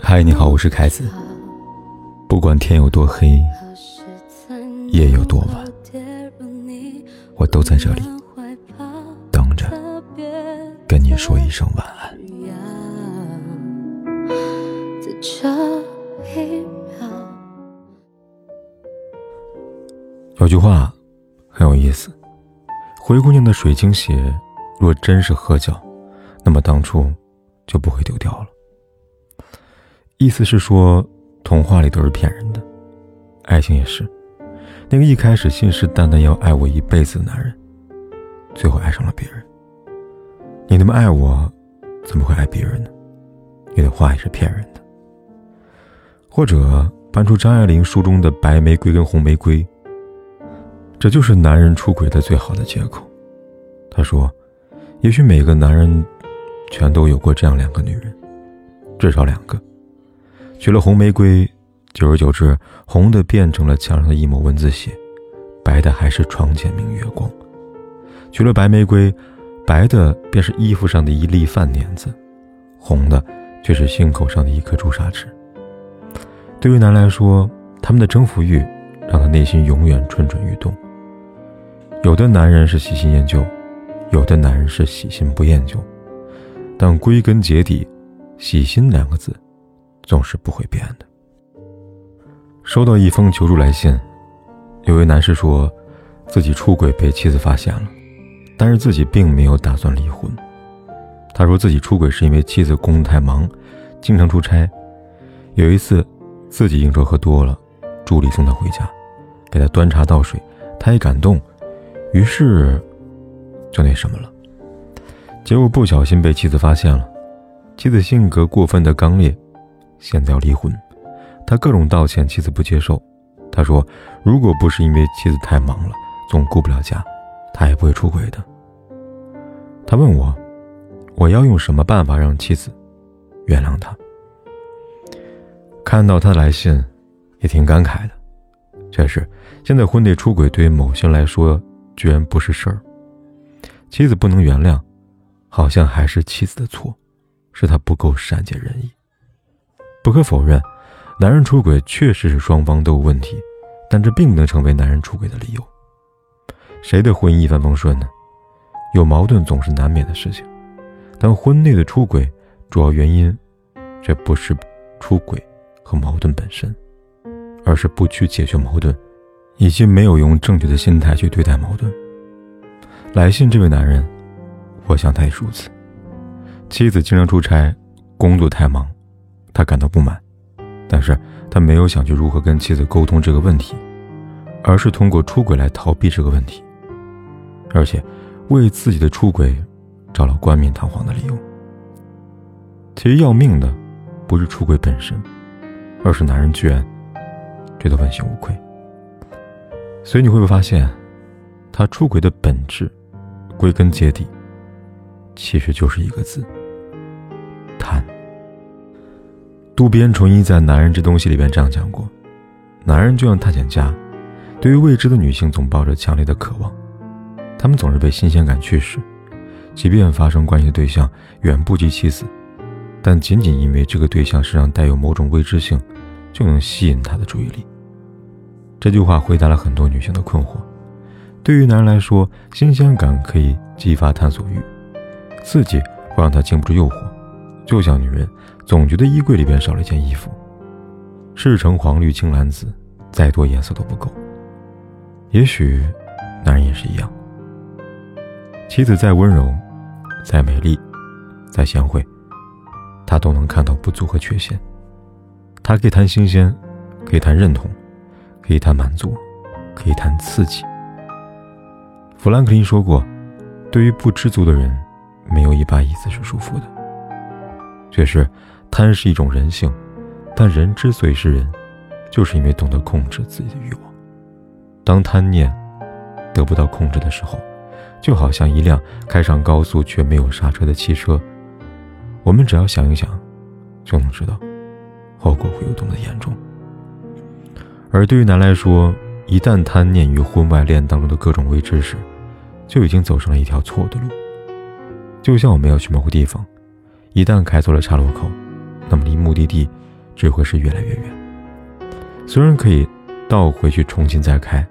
嗨，你好，我是凯子。不管天有多黑，夜有多晚，我都在这里等着跟你说一声晚安。有句话很有意思：灰姑娘的水晶鞋，若真是合脚，那么当初就不会丢掉了。意思是说，童话里都是骗人的，爱情也是。那个一开始信誓旦旦要爱我一辈子的男人，最后爱上了别人。你那么爱我，怎么会爱别人呢？你的话也是骗人的。或者搬出张爱玲书中的白玫瑰跟红玫瑰，这就是男人出轨的最好的借口。他说，也许每个男人，全都有过这样两个女人，至少两个。娶了红玫瑰，久而久之，红的变成了墙上的一抹蚊子血，白的还是床前明月光。娶了白玫瑰，白的便是衣服上的一粒饭碾子，红的却是心口上的一颗朱砂痣。对于男来说，他们的征服欲让他内心永远蠢蠢欲动。有的男人是喜新厌旧，有的男人是喜新不厌旧，但归根结底，喜心两个字。总是不会变的。收到一封求助来信，有位男士说，自己出轨被妻子发现了，但是自己并没有打算离婚。他说自己出轨是因为妻子工作太忙，经常出差。有一次，自己应酬喝多了，助理送他回家，给他端茶倒水，他也感动，于是就那什么了。结果不小心被妻子发现了，妻子性格过分的刚烈。现在要离婚，他各种道歉，妻子不接受。他说：“如果不是因为妻子太忙了，总顾不了家，他也不会出轨的。”他问我：“我要用什么办法让妻子原谅他？”看到他来信，也挺感慨的。确实，现在婚内出轨对于某些来说居然不是事儿。妻子不能原谅，好像还是妻子的错，是他不够善解人意。不可否认，男人出轨确实是双方都有问题，但这并不能成为男人出轨的理由。谁的婚姻一帆风顺呢？有矛盾总是难免的事情，但婚内的出轨主要原因，这不是出轨和矛盾本身，而是不去解决矛盾，以及没有用正确的心态去对待矛盾。来信这位男人，我想他也如此。妻子经常出差，工作太忙。他感到不满，但是他没有想去如何跟妻子沟通这个问题，而是通过出轨来逃避这个问题，而且为自己的出轨找了冠冕堂皇的理由。其实要命的不是出轨本身，而是男人居然觉得问心无愧。所以你会不会发现，他出轨的本质，归根结底，其实就是一个字：贪。渡边淳一在《男人这东西》里边这样讲过：“男人就像探险家，对于未知的女性总抱着强烈的渴望，他们总是被新鲜感驱使，即便发生关系的对象远不及妻子，但仅仅因为这个对象身上带有某种未知性，就能吸引他的注意力。”这句话回答了很多女性的困惑。对于男人来说，新鲜感可以激发探索欲，刺激会让他经不住诱惑，就像女人。总觉得衣柜里边少了一件衣服，赤橙黄绿青蓝紫，再多颜色都不够。也许，男人也是一样。妻子再温柔，再美丽，再贤惠，他都能看到不足和缺陷。他可以谈新鲜，可以谈认同，可以谈满足，可以谈刺激。富兰克林说过：“对于不知足的人，没有一把椅子是舒服的。”确实。贪是一种人性，但人之所以是人，就是因为懂得控制自己的欲望。当贪念得不到控制的时候，就好像一辆开上高速却没有刹车的汽车。我们只要想一想，就能知道后果会有多么的严重。而对于男来说，一旦贪念于婚外恋当中的各种未知时，就已经走上了一条错的路。就像我们要去某个地方。一旦开错了岔路口，那么离目的地只会是越来越远。虽然可以倒回去重新再开，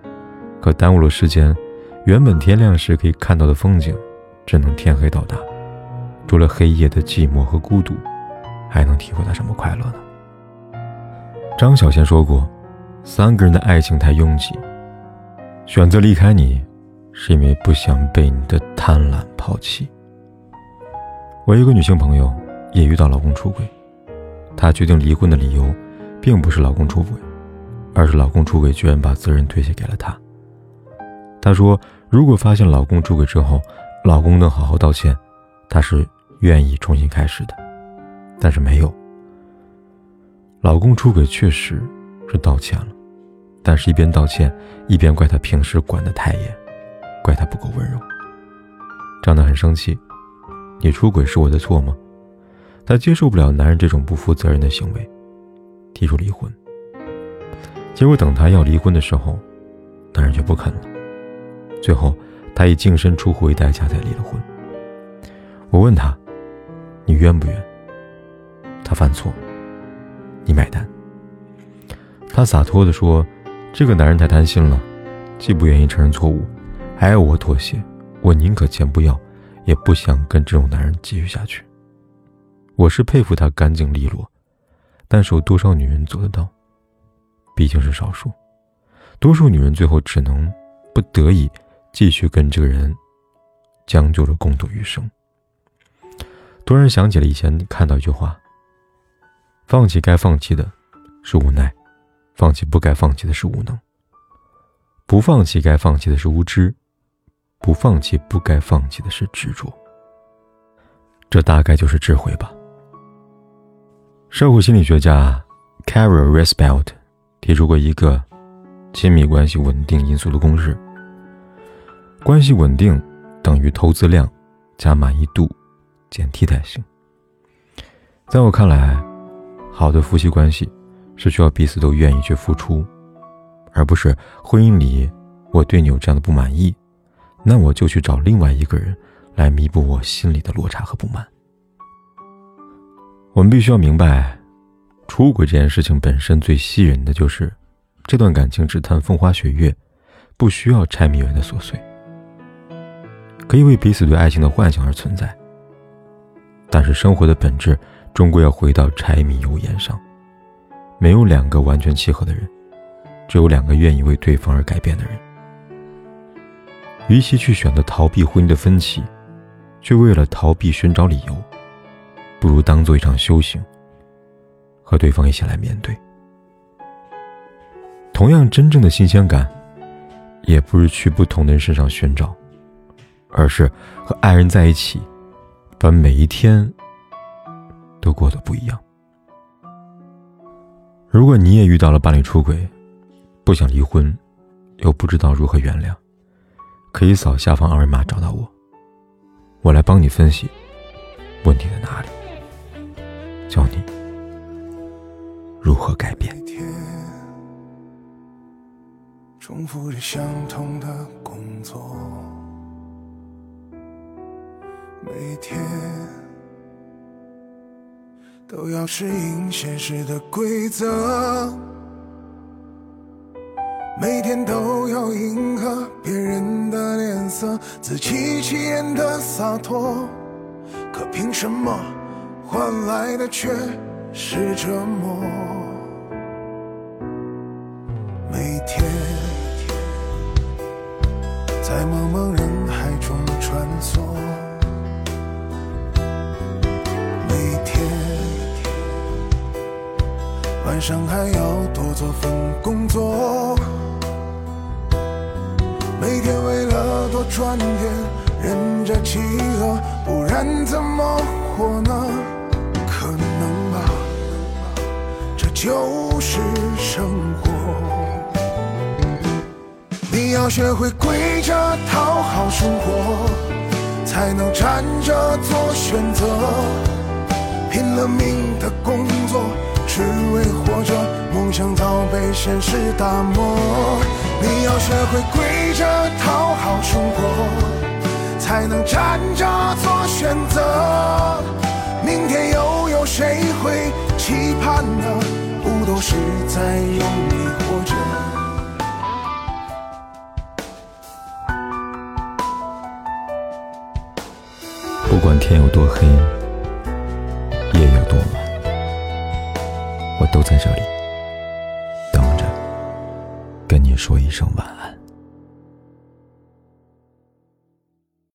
可耽误了时间，原本天亮时可以看到的风景，只能天黑到达。除了黑夜的寂寞和孤独，还能体会到什么快乐呢？张小娴说过：“三个人的爱情太拥挤，选择离开你，是因为不想被你的贪婪抛弃。”我一个女性朋友也遇到老公出轨，她决定离婚的理由，并不是老公出轨，而是老公出轨居然把责任推卸给了她。她说：“如果发现老公出轨之后，老公能好好道歉，她是愿意重新开始的。但是没有，老公出轨确实是道歉了，但是一边道歉一边怪他平时管得太严，怪他不够温柔，让他很生气。”你出轨是我的错吗？她接受不了男人这种不负责任的行为，提出离婚。结果等她要离婚的时候，男人却不肯了。最后，她以净身出户为代价才离了婚。我问她：“你冤不冤？”他犯错，你买单。她洒脱地说：“这个男人太贪心了，既不愿意承认错误，还要我妥协，我宁可钱不要。”也不想跟这种男人继续下去。我是佩服他干净利落，但是有多少女人做得到？毕竟是少数，多数女人最后只能不得已继续跟这个人将就着共度余生。突然想起了以前看到一句话：放弃该放弃的是无奈，放弃不该放弃的是无能，不放弃该放弃的是无知。不放弃不该放弃的是执着，这大概就是智慧吧。社会心理学家 Carol Resbelt 提出过一个亲密关系稳定因素的公式：关系稳定等于投资量加满意度减替代性。在我看来，好的夫妻关系是需要彼此都愿意去付出，而不是婚姻里我对你有这样的不满意。那我就去找另外一个人来弥补我心里的落差和不满。我们必须要明白，出轨这件事情本身最吸引人的就是，这段感情只谈风花雪月，不需要柴米油盐的琐碎，可以为彼此对爱情的幻想而存在。但是生活的本质终归要回到柴米油盐上，没有两个完全契合的人，只有两个愿意为对方而改变的人。与其去选择逃避婚姻的分歧，去为了逃避寻找理由，不如当做一场修行，和对方一起来面对。同样，真正的新鲜感，也不是去不同的人身上寻找，而是和爱人在一起，把每一天都过得不一样。如果你也遇到了伴侣出轨，不想离婚，又不知道如何原谅。可以扫下方二维码找到我，我来帮你分析问题在哪里，教你如何改变。重复着相同的工作，每天都要适应现实的规则。每天都要迎合别人的脸色，自欺欺人的洒脱，可凭什么换来的却是折磨？每天在茫茫上还要多做份工作。每天为了多赚点，忍着饥饿，不然怎么活呢？可能吧，这就是生活。你要学会跪着讨好生活，才能站着做选择。拼了命的工作，活着，梦想早被现实打磨。你要学会跪着讨好生活，才能站着做选择。明天又有谁会。期盼的，不都是在用力活着？不管天有多黑，夜有多晚，都在这里等着，跟你说一声晚安。